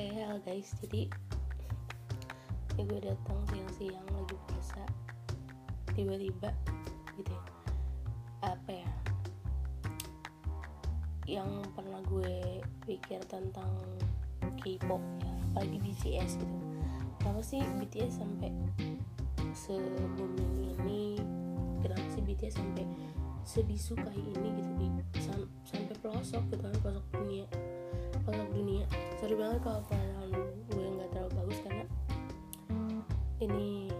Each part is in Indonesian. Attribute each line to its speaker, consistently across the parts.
Speaker 1: Oke, halo guys. Jadi ini gue datang siang-siang lagi puasa. Tiba-tiba gitu ya. Apa ya? Yang pernah gue pikir tentang K-pop ya, apalagi BTS gitu. Kenapa sih BTS sampai se-booming ini? Kenapa sih BTS sampai sebisu kayak ini gitu di sam- sampai pelosok gitu kan pelosok sorry banget kalau pengenalan gue nggak terlalu bagus karena ini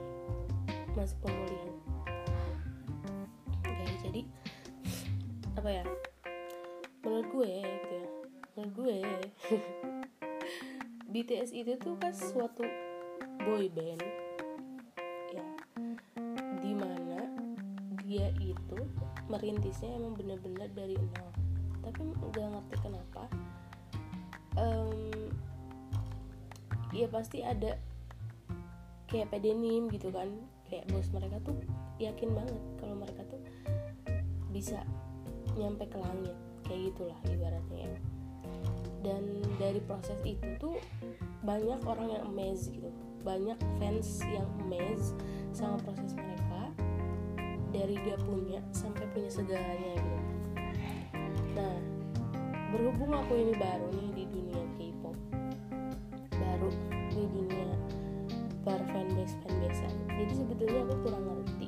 Speaker 1: masih pemulihan. Oke jadi apa ya? Menurut gue gitu ya. Menurut gue BTS itu tuh kan suatu boy band ya di mana dia itu merintisnya emang bener-bener dari nol. Tapi nggak ngerti kenapa um, ya pasti ada kayak pedenim gitu kan. Kayak bos mereka tuh yakin banget kalau mereka tuh bisa nyampe ke langit. Kayak gitulah ibaratnya ya. Dan dari proses itu tuh banyak orang yang amazed gitu. Banyak fans yang amazed sama proses mereka. Dari gak punya sampai punya segalanya gitu. Nah berhubung aku ini baru nih baru di dunia per fanbase fanbasean. Jadi sebetulnya aku kurang ngerti.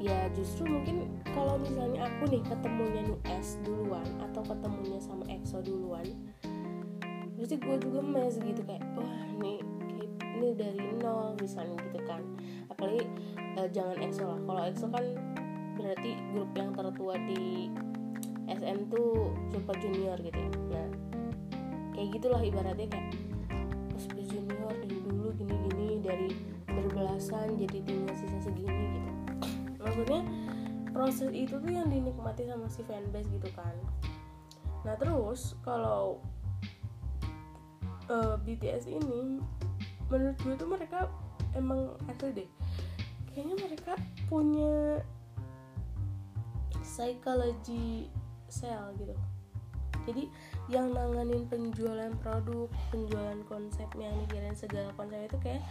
Speaker 1: Ya justru mungkin kalau misalnya aku nih ketemunya nu S duluan atau ketemunya sama EXO duluan pasti gue juga mes gitu kayak wah nih ini dari nol misalnya gitu kan. Apalagi eh, jangan EXO lah. Kalau EXO kan berarti grup yang tertua di SM tuh Super Junior gitu ya. Nah kayak gitulah ibaratnya kayak dari berbelasan jadi tinggal sisa segini gitu. Maksudnya proses itu tuh yang dinikmati sama si fanbase gitu kan. Nah terus kalau uh, BTS ini menurut gue tuh mereka emang asli deh. Kayaknya mereka punya psychology sale gitu. Jadi yang nanganin penjualan produk penjualan konsepnya mikirin segala konsep itu kayak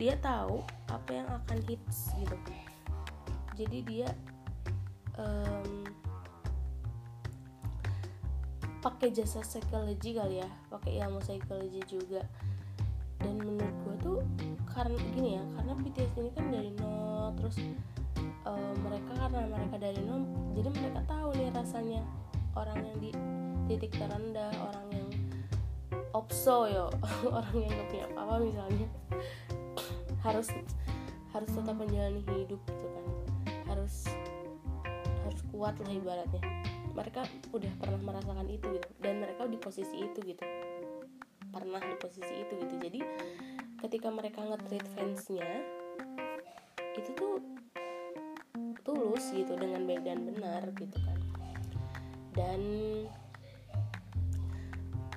Speaker 1: dia tahu apa yang akan hits gitu. Jadi dia um, pakai jasa psychology kali ya pakai ilmu psychology juga. Dan menurut gue tuh karena gini ya karena BTS ini kan dari nol terus uh, mereka karena mereka dari nol jadi mereka tahu nih rasanya orang yang di titik terendah orang yang opso yo orang yang gak punya apa-apa misalnya harus harus tetap menjalani hidup gitu kan. Harus harus kuat lah ibaratnya. Mereka udah pernah merasakan itu gitu dan mereka di posisi itu gitu. Pernah di posisi itu gitu. Jadi ketika mereka nge-treat fansnya itu tuh tulus gitu dengan baik dan benar gitu kan. Dan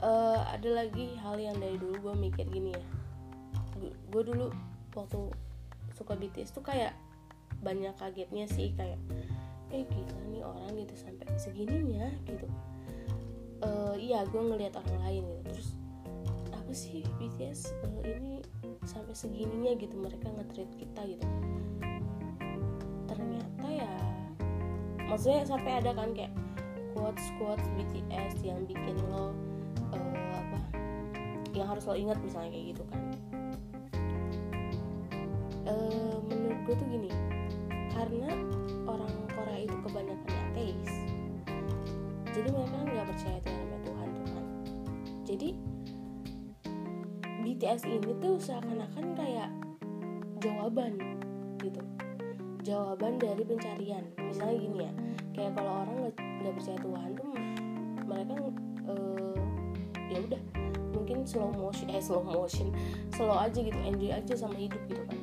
Speaker 1: uh, ada lagi hal yang dari dulu gue mikir gini ya. Gue dulu waktu suka BTS tuh kayak banyak kagetnya sih kayak eh gila nih orang gitu sampai segininya gitu. Uh, iya gue ngelihat orang lain gitu. Terus apa sih BTS uh, ini sampai segininya gitu mereka nge-treat kita gitu. Ternyata ya maksudnya sampai ada kan kayak quotes quotes BTS yang bikin lo uh, apa yang harus lo ingat misalnya kayak gitu kan gue tuh gini karena orang Korea itu kebanyakan ateis. Jadi mereka nggak percaya Tuhan sama Tuhan tuh kan. Jadi BTS ini tuh seakan-akan kayak jawaban gitu. Jawaban dari pencarian. Misalnya gini ya kayak kalau orang nggak percaya Tuhan tuh mereka uh, ya udah mungkin slow motion eh slow motion slow aja gitu enjoy aja sama hidup gitu kan.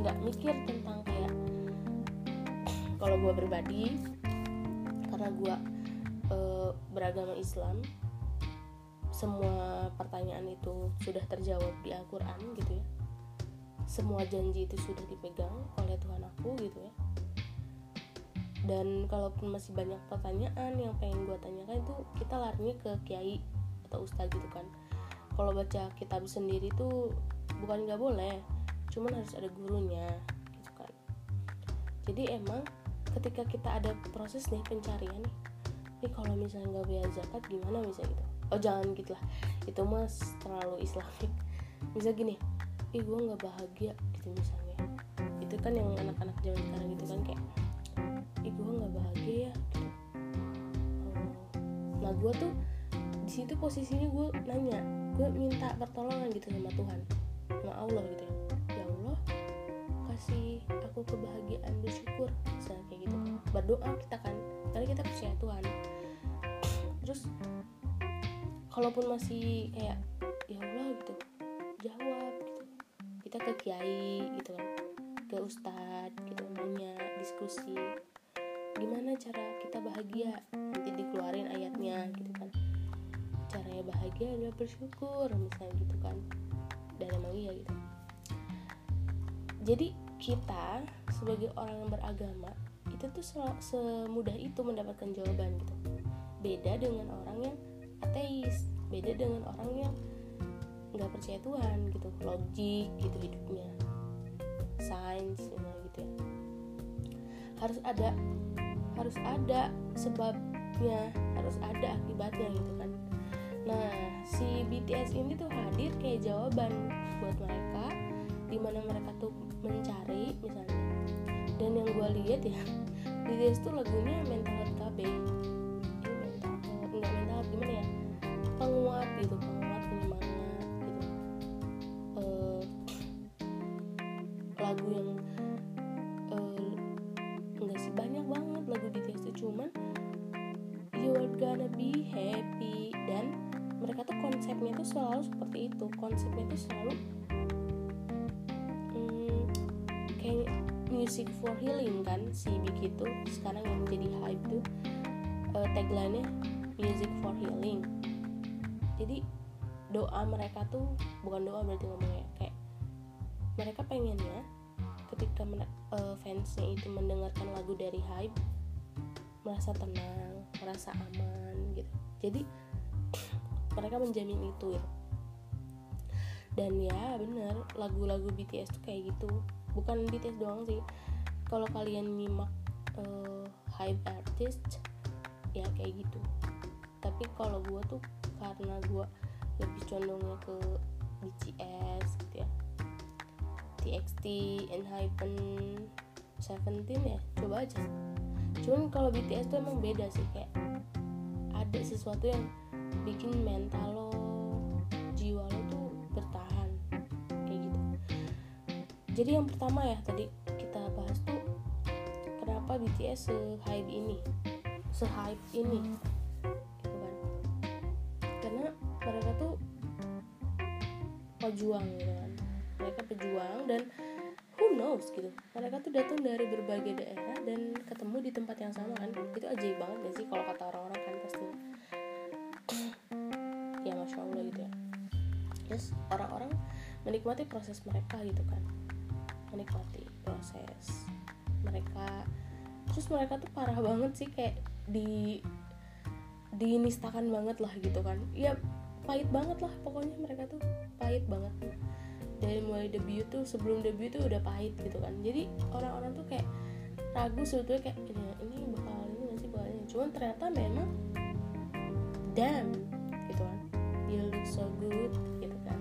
Speaker 1: Nggak mikir tentang kalau gue pribadi karena gue uh, beragama Islam semua pertanyaan itu sudah terjawab di Al-Quran gitu ya. Semua janji itu sudah dipegang oleh Tuhan aku gitu ya. Dan kalaupun masih banyak pertanyaan yang pengen gue tanyakan itu kita larinya ke kiai atau ustadz gitu kan. Kalau baca kitab sendiri tuh bukan nggak boleh cuman harus ada gurunya gitu kan. Jadi emang ketika kita ada proses nih pencarian nih nih kalau misalnya nggak bayar zakat gimana bisa gitu? Oh jangan gitu lah. Itu mas terlalu islamik. Bisa gini ih gue nggak bahagia gitu misalnya. Itu kan yang anak-anak zaman sekarang gitu kan kayak ih gue nggak bahagia ya gitu. Oh. nah gue tuh di situ posisinya gue nanya gue minta pertolongan gitu sama Tuhan sama Allah gitu ya. Ya Allah kasih aku kebahagiaan bersyukur misalnya berdoa kita kan. Karena kita percaya Tuhan. Terus kalaupun masih kayak ya Allah gitu jawab gitu. Kita ke kiai gitu kan ke ustadz gitu nanya diskusi. Gimana cara kita bahagia? Nanti dikeluarin ayatnya gitu kan. Caranya bahagia adalah bersyukur misalnya gitu kan. Dan emang iya gitu. Jadi kita sebagai orang yang beragama itu tuh semudah itu mendapatkan jawaban gitu. Beda dengan orang yang ateis beda dengan orang yang nggak percaya Tuhan gitu logik gitu hidupnya sains gitu ya. Harus ada harus ada sebabnya harus ada akibatnya gitu kan. Nah si BTS ini tuh hadir kayak jawaban buat mereka di mana mereka tuh mencari misalnya. Dan yang gue lihat ya BTS tuh lagunya mental KB ini mental enggak mental gimana ya? Penguat gitu penguat penyemangat gitu. Uh, lagu yang uh, enggak sih banyak banget lagu BTS itu cuman you are gonna be happy. Dan mereka tuh konsepnya tuh selalu seperti itu konsepnya tuh selalu hmm, kayak music for healing kan si Big itu sekarang yang jadi hype tuh uh, tagline-nya music for healing. Jadi doa mereka tuh bukan doa berarti ngomongnya kayak mereka pengennya ketika uh, fansnya itu mendengarkan lagu dari hype merasa tenang merasa aman gitu. Jadi mereka menjamin itu ya. dan ya bener lagu-lagu BTS tuh kayak gitu. Bukan BTS doang sih. Kalau kalian nyimak uh, hype artist ya kayak gitu. Tapi kalau gue tuh karena gue lebih condongnya ke BTS gitu ya. TXT, Enhypen, Seventeen ya coba aja. Cuman kalau BTS tuh emang beda sih kayak ada sesuatu yang bikin mental lo jiwa lo tuh bertahan kayak gitu. Jadi yang pertama ya tadi kenapa BTS se-hype ini? Se-hype ini. Gitu kan. Karena mereka tuh pejuang gitu kan. Mereka pejuang dan who knows gitu. Mereka tuh datang dari berbagai daerah dan ketemu di tempat yang sama kan. Itu ajaib banget gak sih kalau kata orang-orang kan pasti. Ya masya allah gitu ya. Terus orang-orang menikmati proses mereka gitu kan. Menikmati proses mereka terus mereka tuh parah banget sih kayak di dinistakan banget lah gitu kan. Ya pahit banget lah pokoknya mereka tuh pahit banget. Dari mulai debut tuh sebelum debut tuh udah pahit gitu kan. Jadi orang-orang tuh kayak ragu sebetulnya kayak ini, ini bakal ini sih bakal ini? Cuman ternyata memang damn gitu kan. You look so good gitu kan.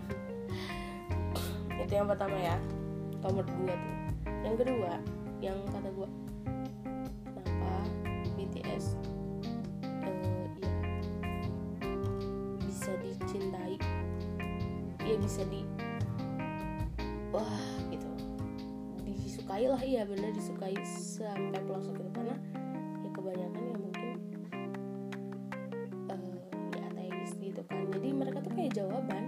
Speaker 1: Itu yang pertama ya nomor dua tuh. Yang kedua yang kata gue bisa di wah gitu. Disukai lah iya bener disukai sampai pelosok gitu karena ya kebanyakan ya mungkin uh, ya ateis gitu kan. Jadi mereka tuh kayak jawaban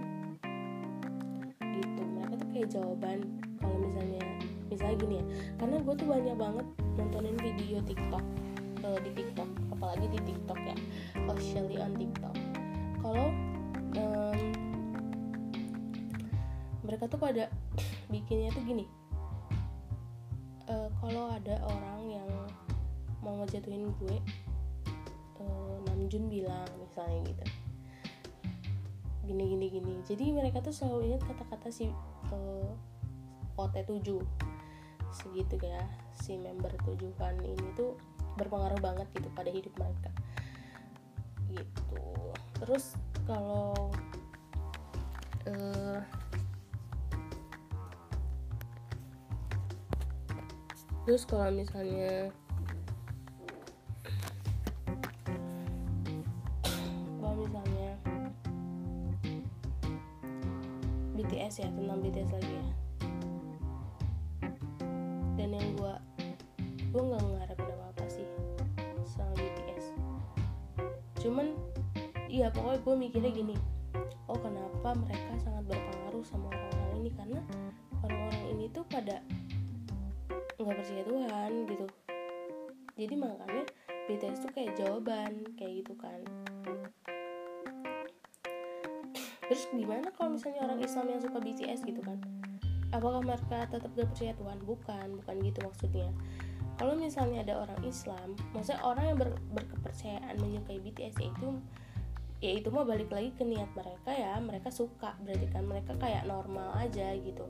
Speaker 1: gitu. Mereka tuh kayak jawaban kalau misalnya misalnya gini ya. Karena gue tuh banyak banget nontonin video TikTok uh, di TikTok apalagi di TikTok ya. Officially on TikTok. Kalau um, mereka tuh pada bikinnya tuh gini. Uh, kalau ada orang yang mau ngejatuhin gue uh, Namjoon bilang misalnya gitu. Gini gini gini. Jadi mereka tuh selalu ingat kata-kata si uh, OT7 segitu ya si member tujuan ini tuh berpengaruh banget gitu pada hidup mereka. Gitu. Terus kalau terus kalau misalnya kalau misalnya BTS ya tentang BTS lagi ya. Dan yang gue gue nggak ngarepin apa apa sih sama BTS cuman iya pokoknya gue mikirnya gini oh kenapa mereka sangat berpengaruh sama orang-orang ini? Karena orang-orang ini tuh pada nggak percaya Tuhan gitu. Jadi makanya BTS tuh kayak jawaban kayak gitu kan. Terus gimana kalau misalnya orang Islam yang suka BTS gitu kan? Apakah mereka tetap gak percaya Tuhan? Bukan bukan gitu maksudnya. Kalau misalnya ada orang Islam maksudnya orang yang ber, berkepercayaan menyukai BTS yaitu ya itu mah balik lagi ke niat mereka ya. Mereka suka berarti kan mereka kayak normal aja gitu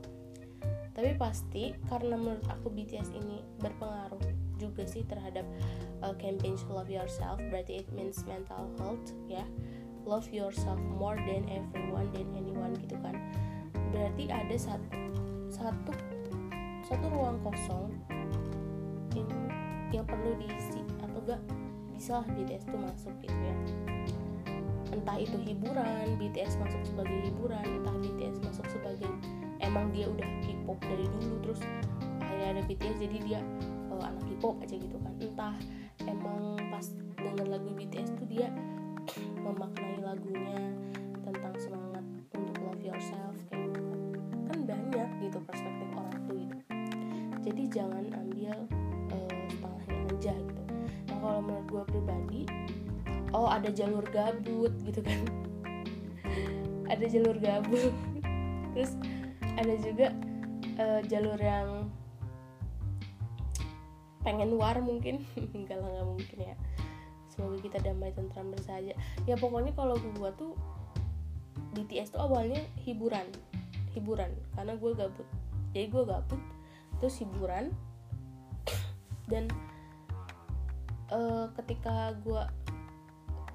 Speaker 1: tapi pasti karena menurut aku BTS ini berpengaruh juga sih terhadap uh, campaign love yourself berarti it means mental health ya. Love yourself more than everyone than anyone gitu kan. Berarti ada satu satu satu ruang kosong yang yang perlu diisi atau gak bisa BTS tuh masuk gitu ya. Entah itu hiburan BTS masuk sebagai hiburan entah BTS masuk sebagai emang dia udah K-pop dari dulu terus akhirnya ada BTS jadi dia uh, anak K-pop aja gitu kan. Entah emang pas denger lagu BTS tuh dia memaknai lagunya tentang semangat untuk love yourself kayak gitu kan. Kan banyak gitu perspektif orang tuh gitu. Jadi jangan ambil uh, setengahnya aja gitu. Nah kalau menurut gue pribadi oh ada jalur gabut gitu kan. Ada jalur gabut. Terus ada juga uh, jalur yang pengen war mungkin. Enggak lah nggak mungkin ya. Semoga kita damai tentram bersaja ya pokoknya kalau gue tuh BTS tuh awalnya hiburan. Hiburan karena gue gabut. Jadi gue gabut terus hiburan. Dan uh, ketika gue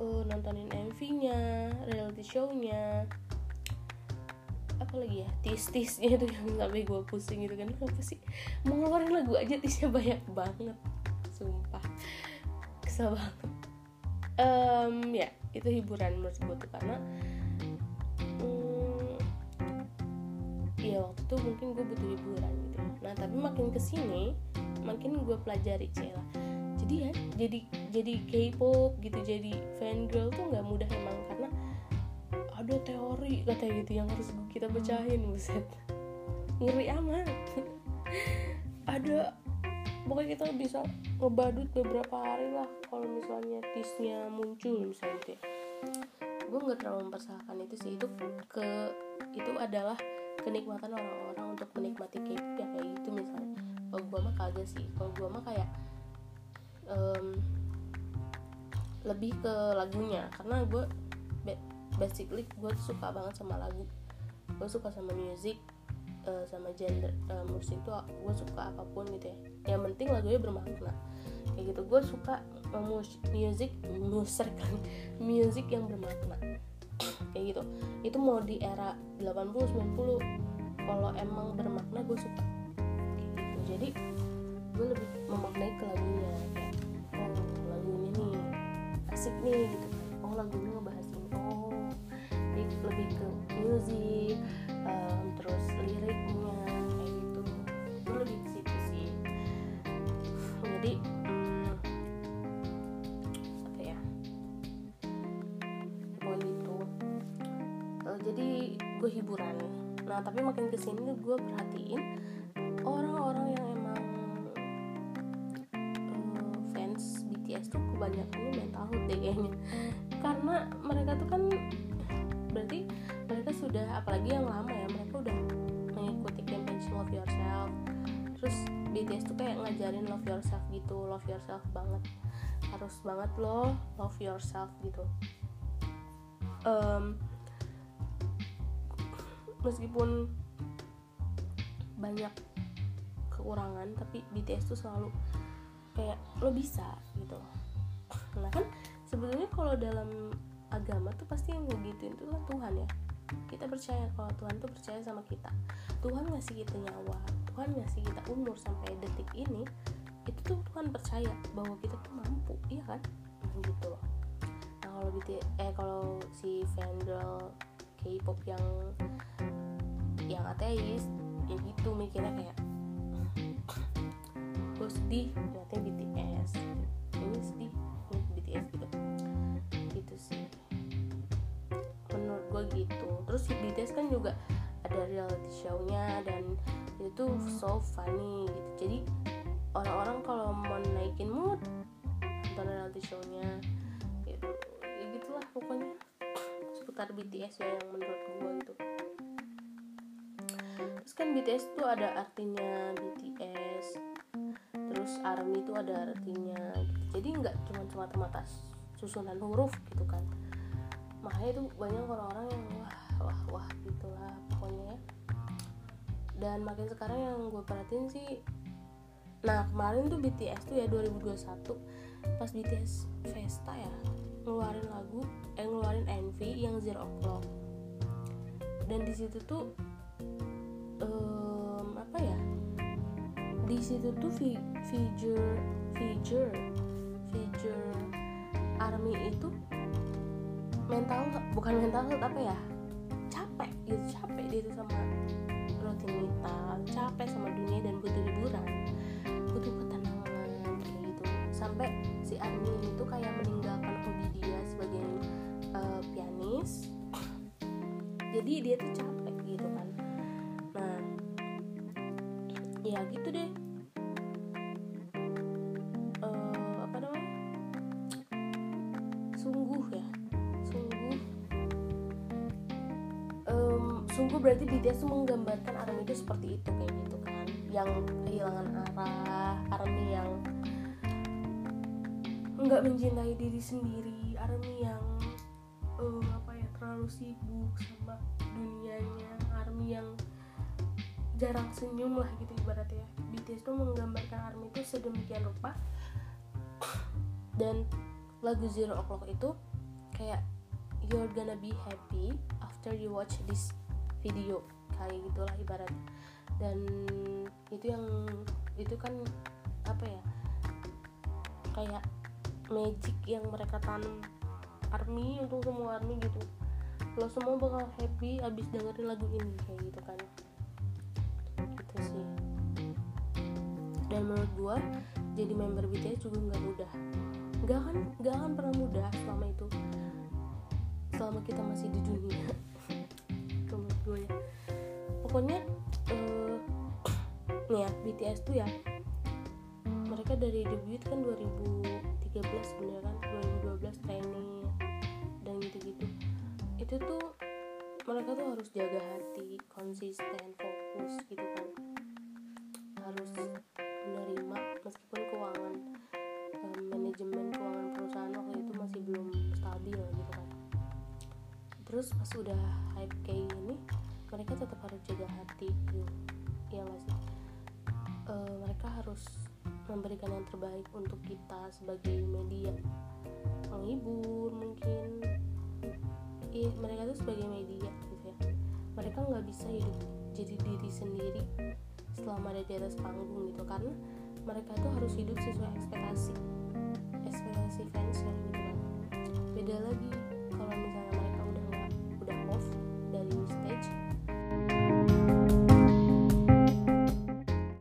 Speaker 1: uh, nontonin MV-nya reality show-nya apa lagi ya tis-tisnya itu yang sampai gue pusing gitu kan. Apa sih? Mau ngeluarin lagu aja tisnya banyak banget sumpah. Kesel banget. Um, ya itu hiburan menurut gue tuh karena um, ya waktu itu mungkin gue butuh hiburan gitu. Nah tapi makin ke sini makin gue pelajari cila jadi ya jadi jadi K-pop gitu jadi fan girl tuh nggak mudah emang ada teori katanya gitu yang harus kita bacain buset. Ngeri amat. Ada pokoknya kita bisa ngebadut beberapa hari lah kalau misalnya tisnya muncul misalnya gitu ya. Gue nggak terlalu mempersalahkan itu sih itu ke itu adalah kenikmatan orang-orang untuk menikmati K-pop ya kayak gitu misalnya. Kalau gue mah kagak sih kalau gue mah kayak um, lebih ke lagunya karena gue basically gue suka banget sama lagu. Gue suka sama musik uh, sama genre uh, musik tuh gue suka apa pun gitu ya. Yang penting lagunya bermakna. Kayak gitu gue suka uh, musik musik musik yang bermakna. Kayak gitu. Itu mau di era 80 90 kalau emang bermakna gue suka. Gitu jadi gue lebih memaknai ke lagunya. Kayak oh lagunya nih asik nih gitu oh lagunya ngebahas ini oh lebih ke musik um, terus liriknya kayak gitu. Itu lebih ke situ sih. Jadi um, apa ya? Oh gitu. Uh, jadi gue hiburan. Nah tapi makin ke sini gue perhatiin orang-orang yang emang uh, fans BTS tuh kebanyakan mental health deh kayaknya. Karena mereka tuh kan sudah apalagi yang lama ya mereka udah mengikuti campaign love yourself. Terus BTS tuh kayak ngajarin love yourself gitu love yourself banget. Harus banget lo love yourself gitu. Um, meskipun banyak kekurangan tapi BTS tuh selalu kayak lo bisa gitu. Nah kan sebetulnya kalau dalam agama tuh pasti yang ngegituin itu kan Tuhan ya kita percaya kalau Tuhan tuh percaya sama kita. Tuhan ngasih kita nyawa Tuhan ngasih kita umur sampai detik ini itu tuh Tuhan percaya bahwa kita tuh mampu iya kan? Nah, gitu loh. Nah kalau BTS eh kalau si fangirl K-pop yang yang ateis ya gitu mikirnya kayak gue sedih ngeliatnya BTS ini sedih gitu. Terus BTS kan juga ada reality show-nya dan itu tuh so funny gitu. Jadi orang-orang kalau mau naikin mood nonton reality show-nya gitu ya gitulah pokoknya. Seputar BTS ya yang menurut gue itu terus kan BTS tuh ada artinya BTS terus ARMY itu ada artinya gitu. jadi nggak cuma semata-mata susunan huruf gitu kan makanya tuh banyak orang-orang yang wah wah wah gitulah pokoknya ya. Dan makin sekarang yang gue perhatiin sih nah kemarin tuh BTS tuh ya 2021 pas BTS Festa ya ngeluarin lagu eh ngeluarin Envy yang Zero O'Clock. Dan di situ tuh um, apa ya di situ tuh fi figure figure figure army itu mental bukan mental health apa ya? Capek gitu capek dia tuh sama rutinitas capek sama dunia dan butuh hiburan butuh ketenangan kayak gitu. Sampai si Army itu kayak meninggalkan hobi dia sebagai uh, pianis. Jadi dia tuh capek tuh menggambarkan ARMY itu seperti itu kayak gitu kan. Yang kehilangan arah ARMY yang nggak mencintai diri sendiri ARMY yang uh, apa ya terlalu sibuk sama dunianya ARMY yang jarang senyum lah gitu ibaratnya. BTS tuh menggambarkan ARMY itu sedemikian rupa. Dan lagu Zero O'Clock itu kayak you're gonna be happy after you watch this video kayak gitulah ibarat. Dan itu yang itu kan apa ya kayak magic yang mereka tanam. Army untuk semua army gitu. Lo semua bakal happy abis dengerin lagu ini kayak gitu kan. Gitu sih. Dan menurut gua jadi member BTS juga nggak mudah. Nggak akan nggak akan pernah mudah selama itu. Selama kita masih di dunia gue ya. Pokoknya uh, nih ya BTS tuh ya mereka dari debut kan 2013 sebenarnya kan? 2012 training dan gitu-gitu. Itu tuh mereka tuh harus jaga hati konsisten fokus gitu kan. Harus menerima meskipun keuangan um, manajemen terus pas udah hype kayak gini mereka tetap harus jaga hati gitu. Ya nggak sih? E, mereka harus memberikan yang terbaik untuk kita sebagai media. Menghibur mungkin. Iya, mereka tuh sebagai media gitu ya. Mereka nggak bisa hidup jadi diri sendiri selama ada di atas panggung gitu. Karena mereka tuh harus hidup sesuai ekspektasi. Ekspektasi fansnya gitu kan beda lagi